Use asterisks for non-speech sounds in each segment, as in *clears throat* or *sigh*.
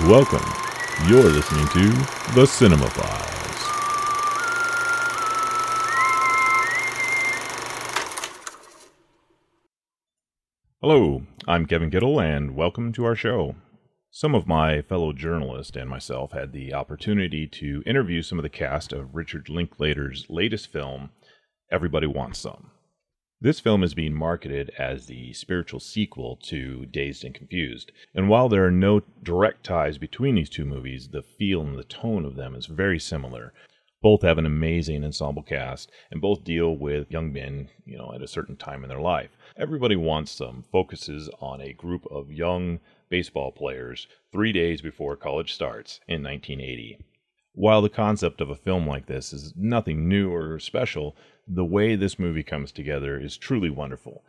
Welcome. You're listening to The Cinema Files. Hello, I'm Kevin Kittle, and welcome to our show. Some of my fellow journalists and myself had the opportunity to interview some of the cast of Richard Linklater's latest film, Everybody Wants Some. This film is being marketed as the spiritual sequel to Dazed and Confused. And while there are no direct ties between these two movies, the feel and the tone of them is very similar. Both have an amazing ensemble cast and both deal with young men, you know, at a certain time in their life. Everybody Wants Some focuses on a group of young baseball players 3 days before college starts in 1980. While the concept of a film like this is nothing new or special, the way this movie comes together is truly wonderful.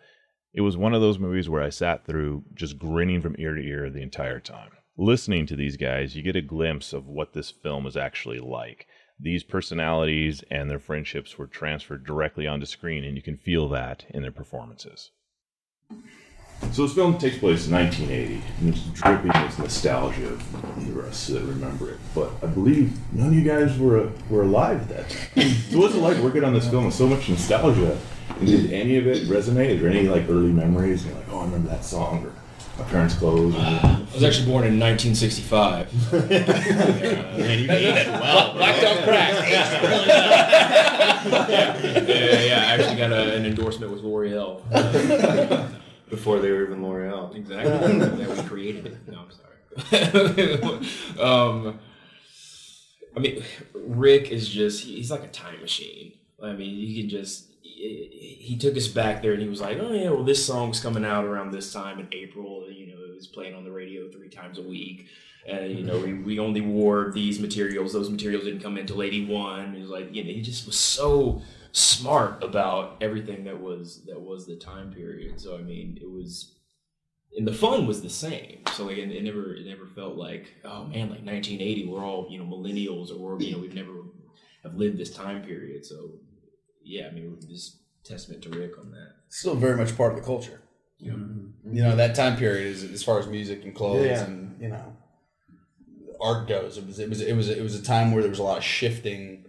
It was one of those movies where I sat through just grinning from ear to ear the entire time. Listening to these guys, you get a glimpse of what this film is actually like. These personalities and their friendships were transferred directly onto screen, and you can feel that in their performances. So this film takes place in 1980, and it's dripping with nostalgia of the rest that remember it. But I believe none of you guys were were alive at that time. so what's it like working on this film with so much nostalgia? And did any of it resonate? Is there any like early memories? You're like, oh, I remember that song, or my parents' clothes. Or, I was actually born in 1965. *laughs* Man, you ate it *laughs* well. Black Dog Crack. *laughs* yeah, yeah, yeah. I actually got a, an endorsement with L'Oreal. Uh, Before they were even L'Oreal. exactly. *laughs* that we created it. No, I'm sorry. *laughs* um, I mean, Rick is just, he's like a time machine. I mean, you can just, he took us back there and he was like, oh, yeah, well, this song's coming out around this time in April. You know, it was playing on the radio three times a week. And, you know, we, we only wore these materials. Those materials didn't come until 81. He was like, you know, he just was so smart about everything that was that was the time period. So I mean, it was, and the fun was the same. So like, it, it never it never felt like oh man, like 1980, we're all you know millennials or we're you know we've never have lived this time period. So yeah, I mean, just testament to Rick on that. still very much part of the culture. You know, mm-hmm. You know that time period is as far as music and clothes Yeah. and you know art goes. It was it was it was it was a time where there was a lot of shifting.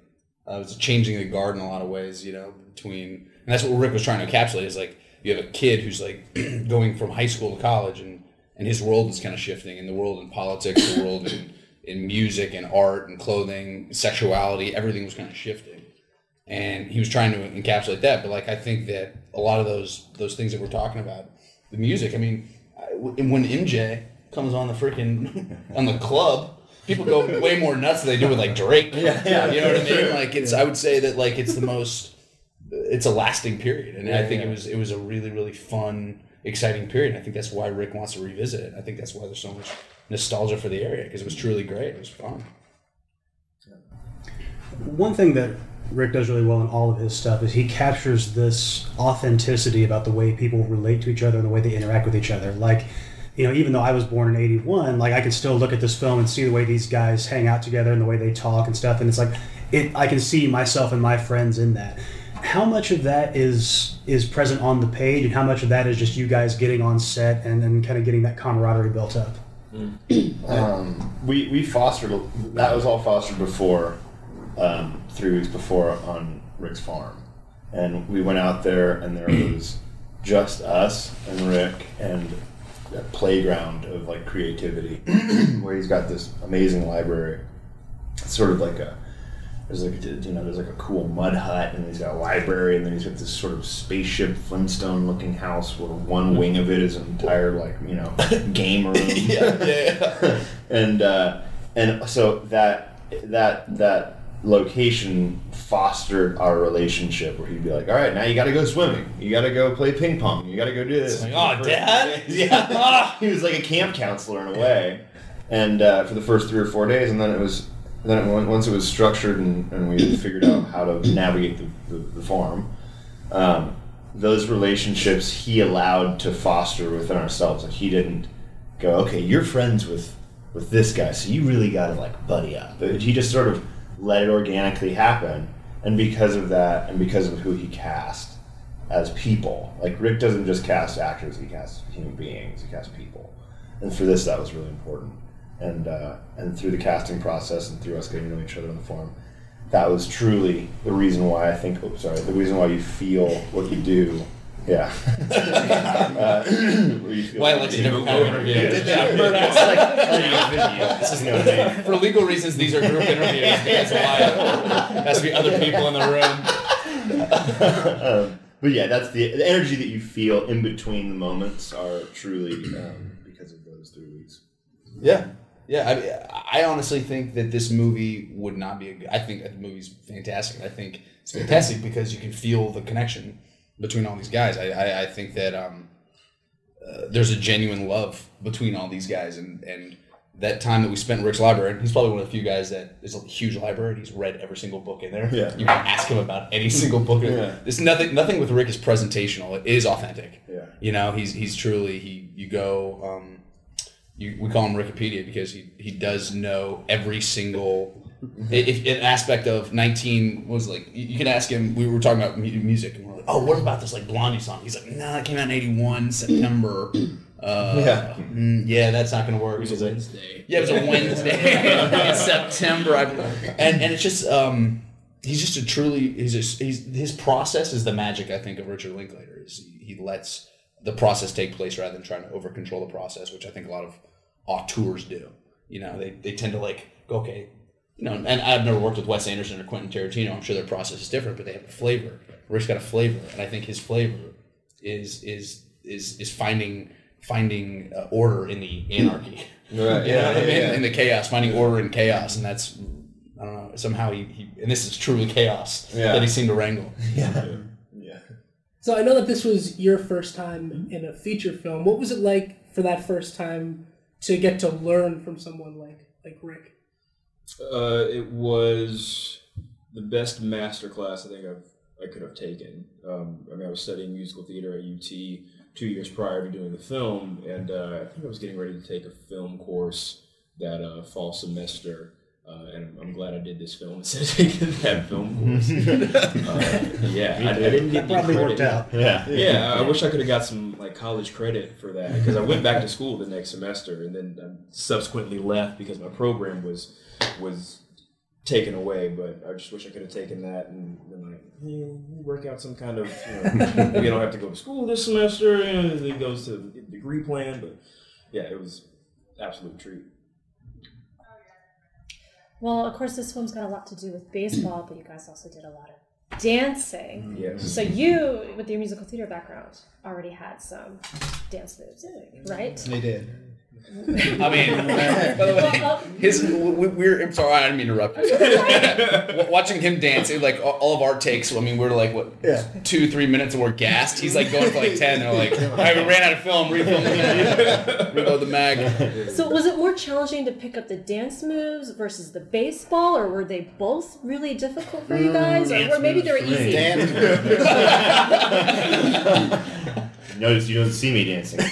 Uh, it was changing the guard in a lot of ways. You know between and that's what Rick was trying to encapsulate. Is like you have a kid who's like *clears throat* going from high school to college and and his world is kind of shifting and the world in politics, the world in in music and art and clothing, sexuality, everything was kind of shifting and he was trying to encapsulate that. But like I think that a lot of those those things that we're talking about, the music. I mean, when MJ comes on the freaking *laughs* on the club, people go way more nuts than they do with like Drake. Yeah, yeah, you know what I mean? Like it's. I would say that like it's the most. It's a lasting period, and I think yeah. it was it was a really really fun, exciting period. And I think that's why Rick wants to revisit it. I think that's why there's so much nostalgia for the area because it was truly great. It was fun. One thing that Rick does really well in all of his stuff is he captures this authenticity about the way people relate to each other and the way they interact with each other. Like, you know, even though I was born in 81, like I can still look at this film and see the way these guys hang out together and the way they talk and stuff. And it's like, it, I can see myself and my friends in that. How much of that is is present on the page, and how much of that is just you guys getting on set and then kind of getting that camaraderie built up? Um, we we fostered that was all fostered before um, three weeks before on Rick's farm, and we went out there and there was just us and Rick and a playground of like creativity *clears throat* where he's got this amazing library. It's sort of like a there's like a, you know there's like a cool mud hut and he's got a library and then he's got this sort of spaceship Flintstone looking house where one wing of it is an entire like you know *laughs* game room yeah. *laughs* and uh, and so that that that location fostered our relationship where he'd be like all right now you got to go swimming. You got to go play ping pong. You got to go do this. Like, "Oh, Dad?" *laughs* yeah. *laughs* He was like a camp counselor in a way. And uh, for the first three or four days and then it was then it, once it was structured and, and we had figured out how to navigate the, the, the farm um, those relationships he allowed to foster within ourselves. Like he didn't go okay you're friends with with this guy so you really got to like buddy up. But he just sort of let it organically happen and because of that and because of who he cast as people like rick doesn't just cast actors he casts human beings he casts people and for this that was really important and uh, and through the casting process and through us getting to know each other on the forum, that was truly the reason why I think. Oops, sorry, the reason why you feel what you do. Yeah. *laughs* uh, where you feel Why what Alexi you never do. got an interview? *laughs* *laughs* This is no name. For legal reasons, these are group interviews. That's why there has to be other people in the room. um, but yeah, that's the, the energy that you feel in between the moments are truly um, because of those three weeks. Yeah, yeah. I, I honestly think that this movie would not be a good. I think that the movie's fantastic. I think it's fantastic because you can feel the connection between all these guys. I, I, I think that um, uh, there's a genuine love between all these guys, and and that time that we spent in Rick's library. He's probably one of the few guys that is a huge library. and He's read every single book in there. Yeah. You can ask him about any single book. Yeah. There's nothing. Nothing with Rick is presentational. It is authentic. Yeah. You know, he's he's truly he. You go. Um, you, we call him Wikipedia because he, he does know every single if, an aspect of 19 was it like you, you can ask him we were talking about mu- music and we're like oh what about this like blondie song he's like nah it came out in 81 september *clears throat* uh, Yeah. mm, yeah that's not gonna work It was He's a like, Wednesday. yeah, it was a Wednesday *laughs* in September. I, and and it's just um, he's just a truly he's just he's his process is the magic I think of Richard Linklater is he, he lets the process take place rather than trying to over control the process, which I think a lot of auteurs do. You know, they they tend to like go okay. You know, and I've never worked with Wes Anderson or Quentin Tarantino. I'm sure their process is different, but they have a flavor. Rick's got a flavor, and I think his flavor is is is is finding finding uh, order in the anarchy. *laughs* Right. You know what I mean? In the chaos, finding order in chaos, and that's I don't know. Somehow he, he and this is truly chaos Yeah. that he seemed to wrangle. *laughs* Yeah. Yeah. So I know that this was your first time in a feature film. What was it like for that first time to get to learn from someone like like Rick? Uh, it was the best master class I think I've I could have taken. Um, I mean, I was studying musical theater at UT two years prior to doing the film, and uh, I think I was getting ready to take a film course that uh, fall semester. Uh, and I'm, I'm glad I did this film instead of *laughs* taking that film course. *laughs* uh, yeah, I, I didn't get That probably the worked out. Yeah. Yeah, I wish I could have got some like college credit for that because I went back to school the next semester and then um, subsequently left because my program was was taken away. But I just wish I could have taken that and been like, hey, we work out some kind of you know, *laughs* we don't have to go to school this semester and it goes to the degree plan. But yeah, it was absolute treat. Well, of course, this film's got a lot to do with baseball, but you guys also did a lot of dancing. Mm. Yes. So you, with your musical theater background, already had some dance moves, right? They did. I mean, *laughs* by the way, *laughs* his we, we're I'm sorry, I didn't mean to interrupt. you. Watching him dance, it, like all- all of our takes. I mean, we're like what Yeah. two, three minutes, and we're gassed. He's like going for like ten. And we're like, *laughs* all right, we ran out of film. Refilm the reload the mag. So was it more challenging to pick up the dance moves versus the baseball, or were they both really difficult for you guys, or, or maybe they were easy? Dan, Notice you don't see me dancing. *laughs*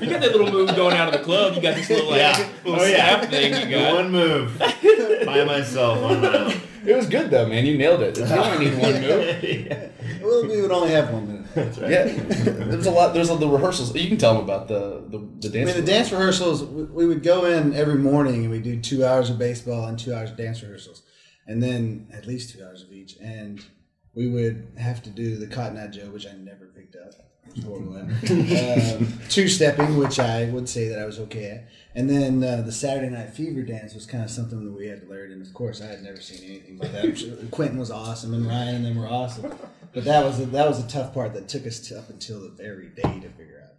You got that little move going out of the club. You got this little like Yeah. little Oh, yeah. snap thing you The got. one move *laughs* by myself on my own. It was good though, man. You nailed it. You only need one move. *laughs* well, we would only have one minute. That's Yeah, there's a lot. There's all the rehearsals. You can tell them about the the, the I mean, the dance rehearsals, we, we would go in every morning and we do two hours of baseball and two hours of dance rehearsals. And then at least two hours of each. And we would have to do the Cotton Eye Joe, which I never picked up. Horrible *laughs* um, two stepping, which I would say that I was okay at. And then uh, the Saturday Night Fever dance was kind of something that we had to learn. And of course, I had never seen anything like that. *laughs* Quinton was awesome, and Ryan and them were awesome. But that was a, that was a tough part that took us to up until the very day to figure out.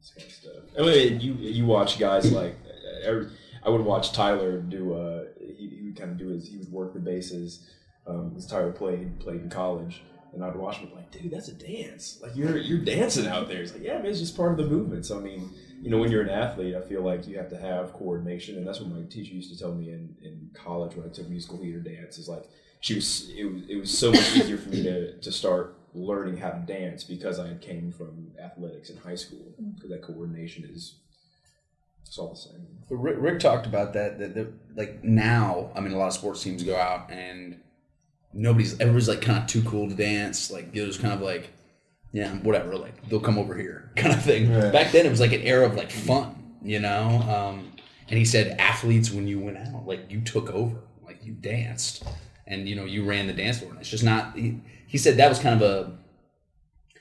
stuff. I mean, you you watch guys like uh, every, I would watch Tyler do. Uh, he, he would kind of do his. He would work the bases. Um, as Tyler played played in college, and I'd watch him be like, dude, that's a dance. Like you're you're dancing out there. It's like, yeah, man, it's just part of the movement. So I mean, you know, when you're an athlete, I feel like you have to have coordination, and that's what my teacher used to tell me in, in college when I took musical theater dance. Is like she was it was it was so much easier for me to to start learning how to dance because I came from athletics in high school because that coordination is it's all the same. Rick, Rick talked about that, that. That like now, I mean, a lot of sports teams go out and nobody's everybody's like kind of too cool to dance. Like it was kind of like, yeah, whatever. Like they'll come over here, *laughs* kind of thing. Right. Back then, it was like an era of like fun. you know. Um, and he said athletes when you went out, like you took over, like you danced, and you know you ran the dance floor. And it's just not. He, he said that was kind of a.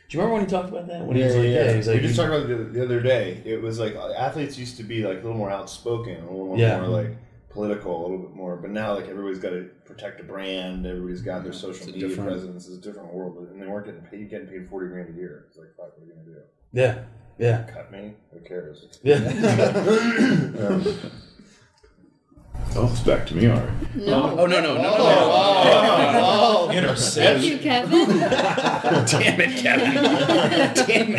Do you remember when he talked about that? When he was like, yeah, he's like, we just talked about it the, the other day. It was like athletes used to be like a little more outspoken, a little more, Yeah. more like political, a little bit more. But now, like everybody's got to protect a brand. Everybody's got their social media different- presence. It's a different world, and they weren't getting paid. Getting paid forty grand a year. It's like, fuck, what are you gonna do? yeah, yeah, Cut me? Who cares? *laughs* yeah. Um, Oh, it's back to me already. No. oh no, no, no, no, Oh, Thank Intercept. you, Kevin. *laughs* Damn it, Kevin. *laughs* Damn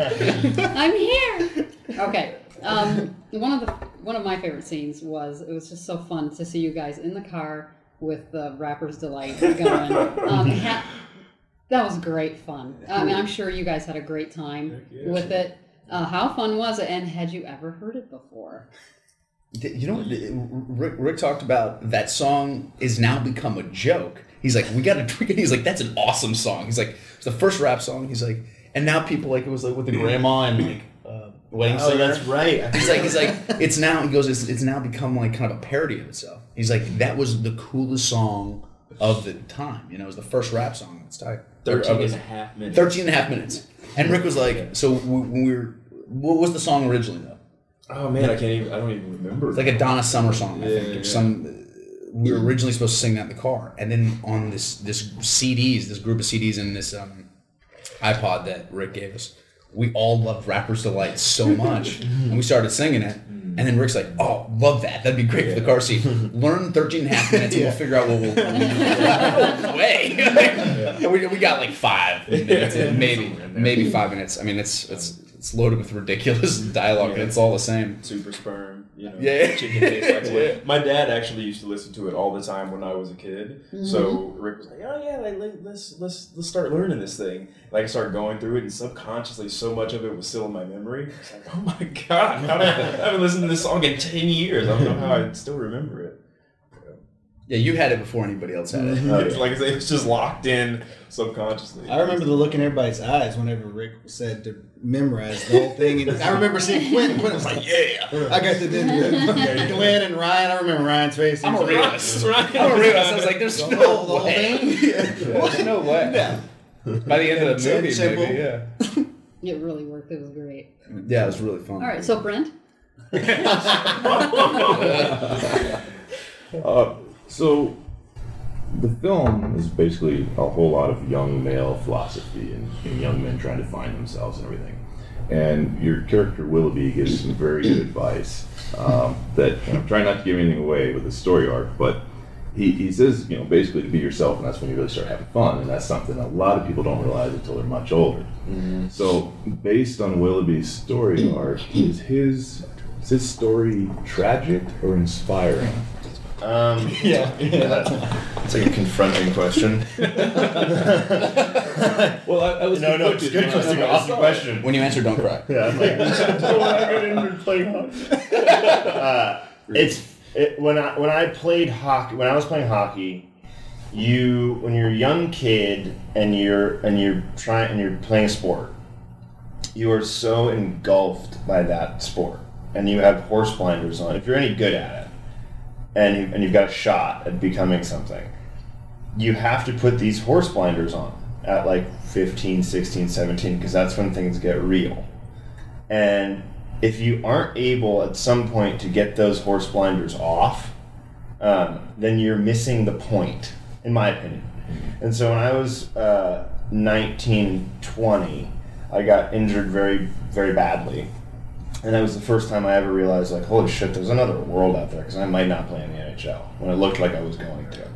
it. I'm here. Okay. Um, one of the one of my favorite scenes was it was just so fun to see you guys in the car with the Rapper's Delight *laughs* going. Um, ha- that was great fun. I mean, I'm sure you guys had a great time with it. Uh, how fun was it? And had you ever heard it before? You know. Rick, Rick talked about that song is now become a joke. He's like, we got to. Drink he's like, that's an awesome song. He's like, it's the first rap song. He's like, and now people like it was like with the grandma and like wedding Oh, singer. that's right. He's like, he's like, *laughs* it's now. He goes, it's, it's now become like kind of a parody of itself. He's like, that was the coolest song of the time. You know, it was the first rap song of its type. 13 Of and a half minutes. 13 and a half minutes. And Rick was like, so when we were, what was the song originally though? Oh man, I can't even. I don't even remember. It's like a Donna Summer song, I Yeah, think. yeah. Or some. We were originally supposed to sing that in the car, and then on this this CDs, this group of CDs, and this um, iPod that Rick gave us, we all loved Rapper's Delight so much, *laughs* and we started singing it. And then Rick's like, "Oh, love that! That'd be great for the car seat. *laughs* Learn 13 and a half minutes, and we'll figure out what we'll." *laughs* no way. and we, we got like five minutes, maybe maybe five minutes. I mean, it's it's it's loaded with ridiculous dialogue, and it's all the same. super sperm, you know, Yeah. chicken face. Like what- *laughs* My dad actually used to listen to it all the time when I was a kid. So mm-hmm. Rick was like, "Oh yeah, like let, let's let's let's start learning this thing." Like I started going through it, and subconsciously, so much of it was still in my memory. It's like, *laughs* "Oh my god, I, I haven't listened to this song in ten years. I don't know how I still remember it." Yeah, you had it before anybody else had it. It's like I say, it's just locked in subconsciously. I remember the look in everybody's eyes whenever Rick said to memorize the whole thing. And I remember seeing Quinton. Quinton was like, "Yeah, I got to do it." Glen and Ryan. I remember Ryan's face. I'm a was like, realist. I'm a realist. I was like, there's The no whole, the whole way. thing. *laughs* There's no way. Yeah. By the end of the Simple. movie, Simple. maybe, yeah. It really worked. It was great. Yeah, it was really fun. All right. So Brent. *laughs* *laughs* Uh, so the film is basically a whole lot of young male philosophy and, and young men trying to find themselves and everything. And your character Willoughby gives some very good advice. Um, that I'm trying not to give anything away with the story arc, but he, he says, you know, basically to be yourself, and that's when you really start having fun. And that's something a lot of people don't realize until they're much older. So, based on Willoughby's story arc, is his is his story tragic or inspiring? Um, *laughs* yeah, It's like a confronting question. *laughs* Well, I, I was no, no, it's a good question. Awesome question. When you answer, don't cry. Yeah, I'm like, *laughs* when I got into playing hockey. uh, it's it, when I when I played hockey. When I was playing hockey, you when you're a young kid and you're and you're trying and you're playing a sport, you are so engulfed by that sport, and you have horse blinders on. If you're any good at it, and you, and you've got a shot at becoming something, you have to put these horse blinders on at like 15, 16, 17 because that's when things get real. And if you aren't able at some point to get those horse blinders off, um, then you're missing the point, in my opinion. And so when I was uh, 19, 20, I got injured very, very badly. And that was the first time I ever realized, like, holy shit, there's another world out there because I might not play in the NHL when it looked like I was going to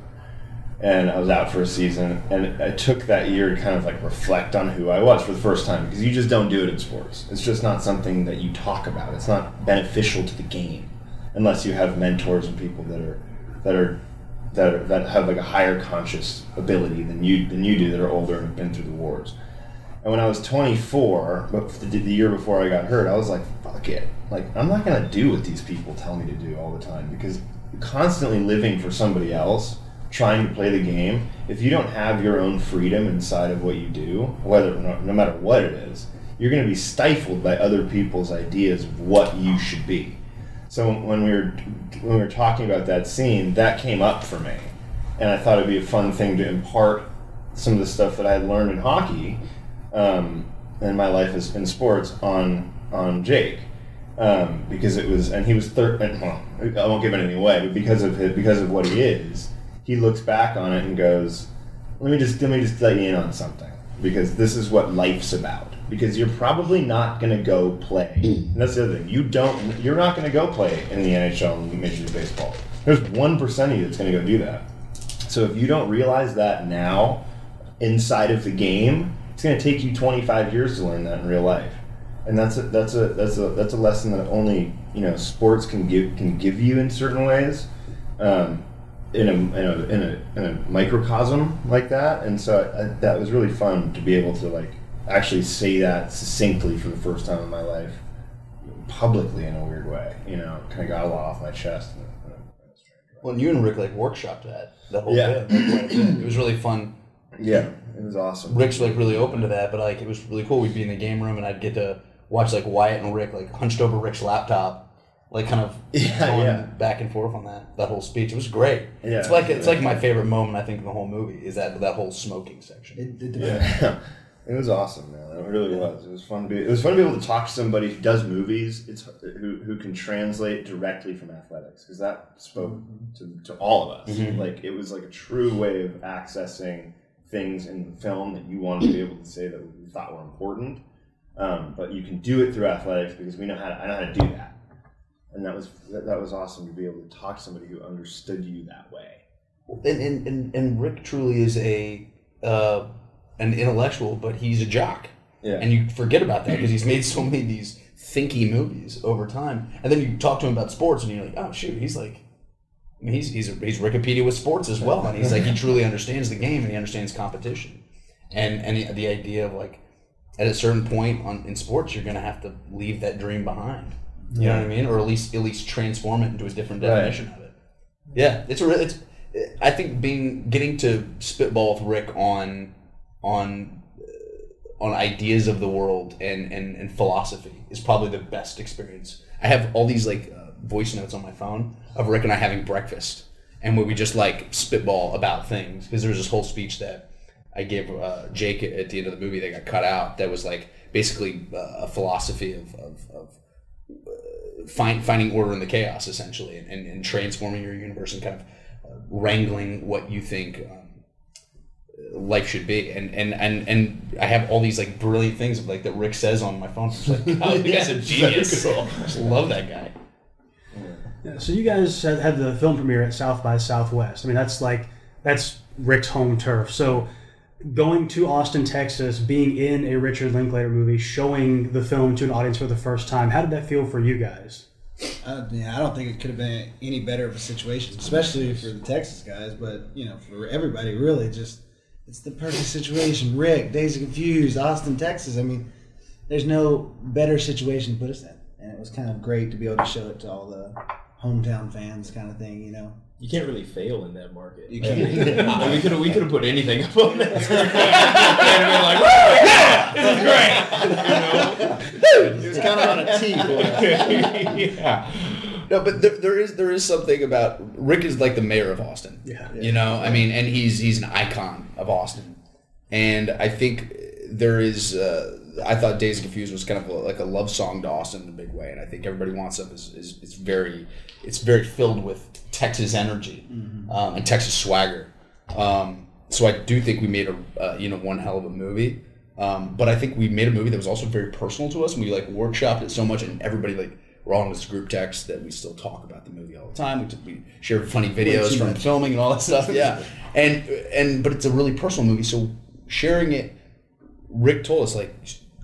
and I was out for a season. And I took that year to kind of like reflect on who I was for the first time because you just don't do it in sports. It's just not something that you talk about. It's not beneficial to the game unless you have mentors and people that are that are that are, that have like a higher conscious ability than you than you do that are older and have been through the wars. And when I was 24, but the, the year before I got hurt, I was like, fuck it. Like, I'm not going to do what these people tell me to do all the time because constantly living for somebody else, trying to play the game, if you don't have your own freedom inside of what you do, whether no, matter what it is, you're going to be stifled by other people's ideas of what you should be. So when we were when we were talking about that scene, that came up for me, and I thought it'd be a fun thing to impart some of the stuff that I had learned in hockey um, and my life is in sports on on Jake um, because it was and he was third. Well, I won't give anything away, but because of his, because of what he is, he looks back on it and goes, "Let me just let me just let you in on something because this is what life's about." Because you're probably not going to go play. And that's the other thing. You don't. You're not going to go play in the NHL and Major League Baseball. There's one percent of you that's going to go do that. So if you don't realize that now, inside of the game, it's going to take you 25 years to learn that in real life, and that's a, that's a that's a that's a lesson that only you know sports can give can give you in certain ways, um, in a, in a in a in a microcosm like that. And so I, that was really fun to be able to like actually say that succinctly for the first time in my life, publicly in a weird way. You know, kind of got a lot off my chest. way. Well, and you and Rick like workshopped that that whole Yeah. bit. like, quite a bit. It was really fun. Yeah, it was awesome. Rick's like really open to that, but like it was really cool. We'd be in the game room and I'd get to watch like Wyatt and Rick like hunched over Rick's laptop, like kind of *laughs* Yeah, going yeah. back and forth on that that whole speech. It was great. Yeah. it's like it's like my favorite moment I think in the whole movie is that that whole smoking section. It, it Yeah, *laughs* it was awesome, man. It really was. It was fun to be. It was fun to be able to talk to somebody who does movies. It's who who can translate directly from athletics because that spoke mm-hmm. to, to all of us. Mm-hmm. Like it was like a true way of accessing things in the film that you wanted to be able to say that we thought were important. Um, but you can do it through athletics because we know how to, I know how to do that. And that was that, that was awesome to be able to talk to somebody who understood you that way. And and, and, and Rick truly is a uh, an intellectual, but he's a jock. Yeah. And you forget about that because he's made so many of these thinky movies over time. And then you talk to him about sports, and you're like, oh shoot, he's like, I mean, he's he's he's Wikipedia with sports as well, and he's like he truly understands the game and he understands competition, and and the, the idea of like at a certain point on in sports you're gonna have to leave that dream behind. You know what I mean, or at least at least transform it into a different Right. definition of it. Yeah, it's a it's. I think being getting to spitball with Rick on on uh, on ideas of the world and, and, and philosophy is probably the best experience. I have all these like voice notes on my phone of Rick and I having breakfast, and where we just like spitball about things. Because there's this whole speech that I gave uh, Jake at the end of the movie that got cut out. That was like basically uh, a philosophy of, of, of find, finding order in the chaos essentially and, and, and transforming your universe and kind of uh, wrangling what you think um, life should be. And, and and and I have all these like brilliant things like that Rick says on my phone. It's like *laughs* oh, the guy's a *laughs* genius. I *laughs* just love that guy Yeah, so you guys had, had the film premiere at South by Southwest. I mean, that's like that's Rick's home turf. So going to Austin, Texas, being in a Richard Linklater movie, showing the film to an audience for the first time, how did that feel for you guys? Uh, yeah, I don't think it could have been any better of a situation, especially for the Texas guys. But you know, for everybody, really, just it's the perfect situation. Rick, Dazed and Confused, Austin, Texas. I mean, there's no better situation to put us in, and it was kind of great to be able to show it to all the hometown fans, kind of thing. You know, You can't really fail in that market. You can't. I *laughs* we could have we could have put anything up on that and *laughs* been like, yeah, this is great. You know? It was kind of on a tee. *laughs* Yeah. no but there, there is there is something about Rick is like the mayor of Austin Yeah. you know I mean and he's he's an icon of Austin and I think there is uh, I thought Dazed and Confused was kind of like a love song to Austin in a big way and I think everybody wants up is, is it's very it's very filled with Texas energy um, and Texas swagger um, so I do think we made a uh, you know one hell of a movie um, but I think we made a movie that was also very personal to us and we like workshopped it so much and everybody like we're all in this group text that we still talk about the movie all the time. We, t- we share funny videos from much. filming and all that stuff. Yeah, and and but it's a really personal movie. So sharing it, Rick told us like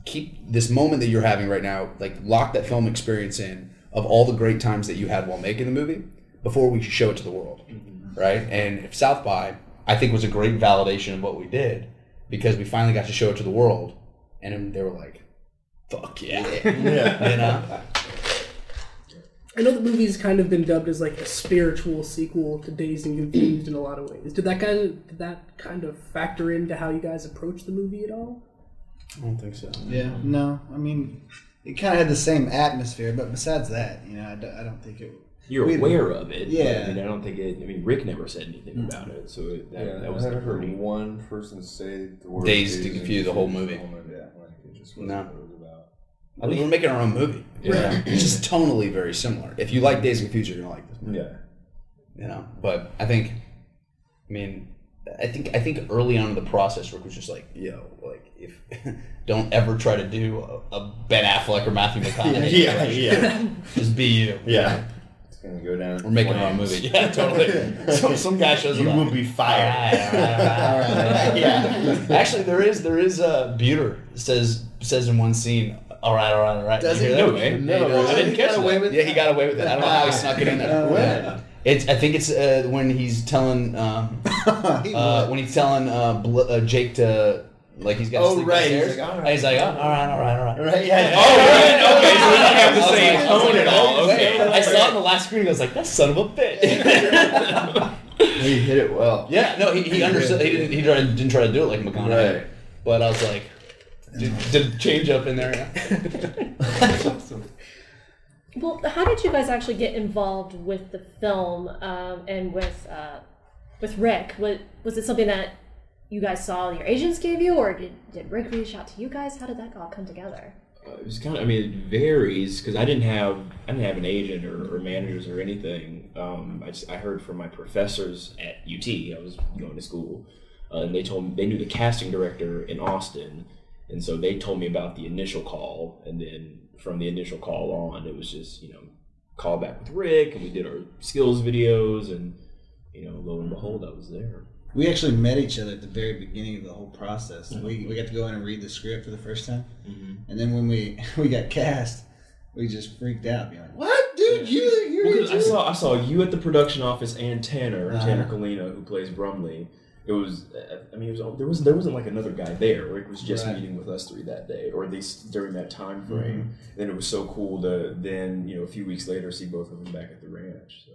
keep this moment that you're having right now, like lock that film experience in of all the great times that you had while making the movie before we show it to the world, mm-hmm. right? And if South by, I think was a great validation of what we did because we finally got to show it to the world, and they were like, "Fuck yeah!" Yeah. *laughs* you know. I know the movie's kind of been dubbed as like a spiritual sequel to Dazed and Confused in a lot of ways. Did that kind of did that kind of factor into how you guys approach the movie at all? I don't think so. Yeah, no, I mean, it kind of had the same atmosphere, but besides that, you know, I don't, think it. You're we- aware of it. but, Yeah. I mean, I don't think it. I mean, Rick never said anything mm. about it, so it, that, Yeah, that was I haven't the heard pretty- one person say the word Dazed to confuse the whole movie. Yeah, like it just wasn't No. what it was about. I think we're making our own movie. Yeah. It's just tonally very similar. If you like Dazed and Confused, you're gonna like this movie. Yeah. You know, but I think, I mean, I think I think early on in the process, Rick was just like, yo, like if *laughs* don't ever try to do a, a Ben Affleck or Matthew *laughs* McConaughey. Yeah, yeah, Just be you. yeah. It's gonna go down. We're making our own movie. Yeah, totally. *laughs* some, some guy shows You up. will be fired. All right, all right, all right. Yeah. Actually, there is there is uh, Buter says says in one scene. All right, all right, all right. Does You he? hear that? No, man. Yeah, he. I didn't catch Got away with Yeah, he got away with it. I don't know how he snuck it in there. It's. I think it's uh, when he's telling um, He *laughs* uh, would. when he's telling uh, Bl- uh, Jake to like he's got to Oh, sleep right. He's upstairs. like, all right. And he's like, oh, all right, all right, all right. Right? Yeah. Oh, right. *laughs* Okay, so we don't have the I was same like- tone at all. Okay. I saw it in the last screen. I was like, that son of a bitch. *laughs* He hit it well. yeah, no, he, he understood. He didn't. He tried, didn't try to do it like McConaughey. Right. But I was like, did, did change up in there. Yeah. Well, how did you guys actually get involved with the film um, and with uh, with Rick? Was, was it something that you guys saw your agents gave you, or did, did Rick reach out to you guys? How did that all come together? Uh, it was kind of. I mean, it varies because I didn't have I didn't have an agent or, or managers or anything. Um, I just I heard from my professors at UT. I was going to school, uh, and they told me they knew the casting director in Austin, and so they told me about the initial call, and then from the initial call on, it was just you know call back with Rick, and we did our skills videos, and you know, lo and behold, I was there. We actually met each other at the very beginning of the whole process. We, we got to go in and read the script for the first time, and then when we *laughs* we got cast, we just freaked out, being like, "What, dude? You you're Well, I saw I saw you at the production office and Tanner Uh-huh. Tanner Kalina who plays Brumley. It was I mean it was there was there wasn't like another guy there. Rick was just Right. Mm-hmm. meeting with us three that day, or at least during that time frame. Then it was so cool to then you know a few weeks later see both of them back at the ranch. So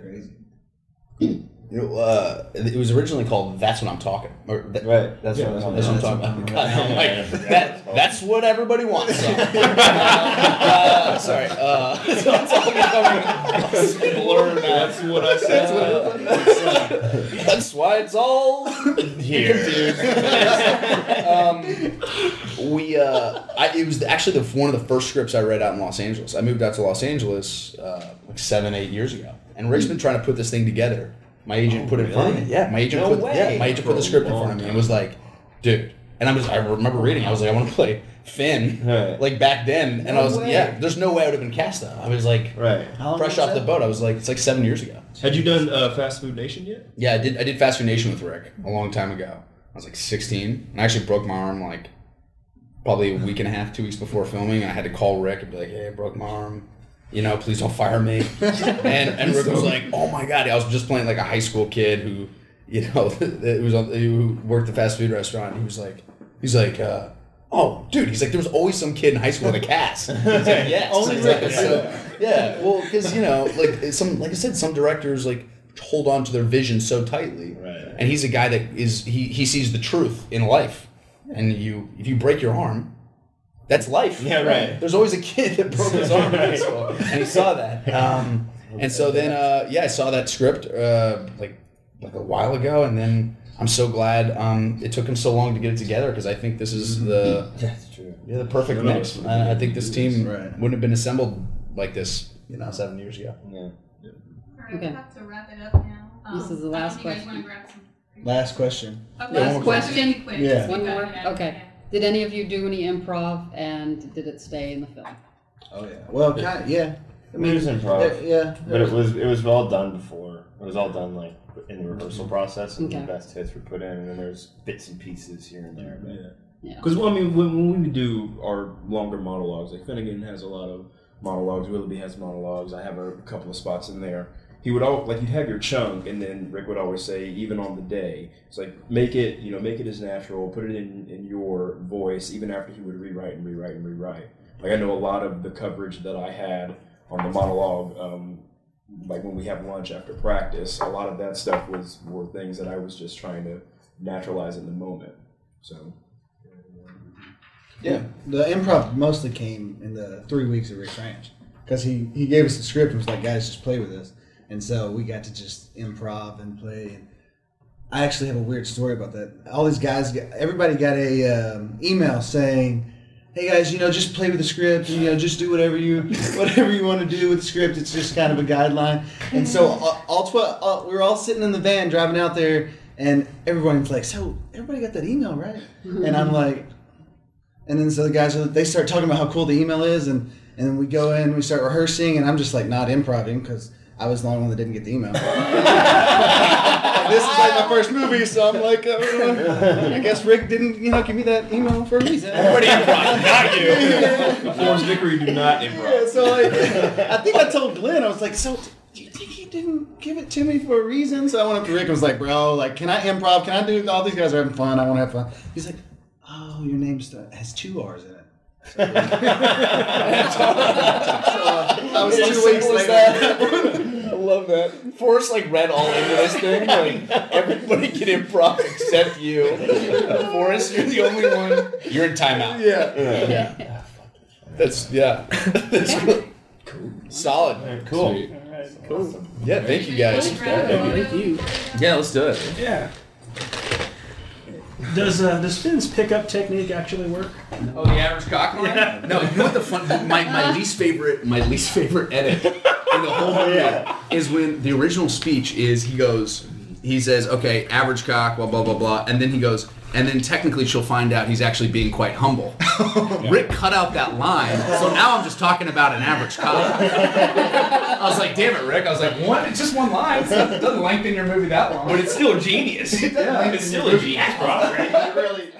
Crazy. Uh, it was originally called "That's What I'm Talking." Or that, Right. That's Yeah, what I'm That's what I'm talking talking about. about. God, I'm like, that, that's what everybody wants. So. *laughs* uh, sorry. Uh, so it's all becoming a blur that's what I said. That's why it's all here. um, we, uh, I, it was actually the, one of the first scripts I read out in Los Angeles. I moved out to Los Angeles uh, like seven, eight years ago, and Rick's been trying to put this thing together. My agent put it in front of me. Yeah, my agent No put way. yeah, my agent put the script in front of me and was like, "Dude," and I was I remember reading. I was like, "I want to play Finn." Right. Like back then, and I was way. yeah. There's no way I would have been cast though. I was like Right. How fresh was off the boat. I was like, it's like seven years ago. Had you done uh, Fast Food Nation yet? Yeah, I did. I did Fast Food Nation with Rick a long time ago. I was like 16, and I actually broke my arm like probably a week and a half, two weeks before filming. And I had to call Rick and be like, "Hey, I broke my arm. You know, please don't fire me." *laughs* and and Rick was like, "Oh my god!" I was just playing like a high school kid who, you know, *laughs* it was on, who worked at a fast food restaurant. He was like, he's like. uh Oh, dude! He's like, there was always some kid in high school in the cast. He's like, *laughs* yes. Only Rick. so- yeah, well, because you know, like some, like I said, some directors like hold on to their vision so tightly, Right. and he's a guy that is he he sees the truth in life, and you if you break your arm, that's life. Yeah, right. There's always a kid that broke his arm in high *laughs* school, and he saw that. Um, and so then, uh, yeah, I saw that script uh, like like a while ago, and then I'm so glad um, it took him so long to get it together because I think this is the That's true. yeah the perfect None mix. us I, I think this team Right. wouldn't have been assembled like this, you know, seven years ago. Yeah. All right, Okay. we have to wrap it up now. Um, This is the last know if you guys question. some- Last question. Okay, Last question. make it quick, Yeah. One more? cutting it. Okay. Did any of you do any improv and did it stay in the film? Oh yeah. Well, kind of, yeah. I It was improv. yeah, yeah. But it was it was all done before. It was all done like in the rehearsal process, and Okay. the best hits were put in, and then there's bits and pieces here and there. But Yeah. Because well, I mean, when, when we would do our longer monologues, like Finnegan has a lot of monologues, Willoughby has monologues. I have a couple of spots in there. He would all like you'd have your chunk, and then Rick would always say, even on the day, it's like make it, you know, make it as natural, put it in in your voice. Even after he would rewrite and rewrite and rewrite. Like I know a lot of the coverage that I had on the monologue. Um, like when we have lunch after practice, a lot of that stuff was were things that I was just trying to naturalize in the moment. So Yeah. The improv mostly came in the three weeks of Rick's Ranch because he, he gave us the script and was like, guys, just play with this. And so we got to just improv and play. And I actually have a weird story about that. All these guys, got, everybody got a um, email saying, "Hey guys, you know, just play with the script, and you know, just do whatever you *laughs* whatever you want to do with the script. It's just kind of a guideline." And so all, all twelve, all, we were all sitting in the van driving out there, and everyone's like, "So everybody got that email, right?" *laughs* And I'm like, and then so the guys they start talking about how cool the email is, and and then we go in, we start rehearsing, and I'm just like not improvising because I was the only one that didn't get the email. *laughs* this is like my first movie, so I'm like, uh, I guess Rick didn't, you know, give me that email for a reason. *laughs* Everybody improv, not you. *laughs* Forrest Vickery do not improv. Yeah, so like, I think I told Glen, I was like, so do you think he didn't give it to me for a reason? So I went up to Rick and was like, bro, like, can I improv? Can I do? All these guys are having fun. I want to have fun. He's like, oh, your name has two R's in it. So, I was two weeks later. I love that. Forrest like read all into this thing. Like everybody can improv except you. Forrest, you're the only one. You're in timeout. Yeah. Yeah. That's yeah. That's cool. Solid. Cool. Sweet. Cool. Yeah. Thank you guys. Thank you. Yeah, let's do it. Yeah. Does uh, does Finn's pickup technique actually work? Oh, the average cock line? No, you know what the fun my, my least favorite my least favorite edit in the whole movie is when the original speech is he goes he says, Okay, average cock, blah blah blah blah, and then he goes, and then technically she'll find out he's actually being quite humble. *laughs* Rick cut out that line, so now I'm just talking about an average cop. I was like, damn it, Rick. I was like, one, it's just one line. It doesn't lengthen your movie that long. But it's still genius. It *laughs* Yeah. it's still a genius, bro. You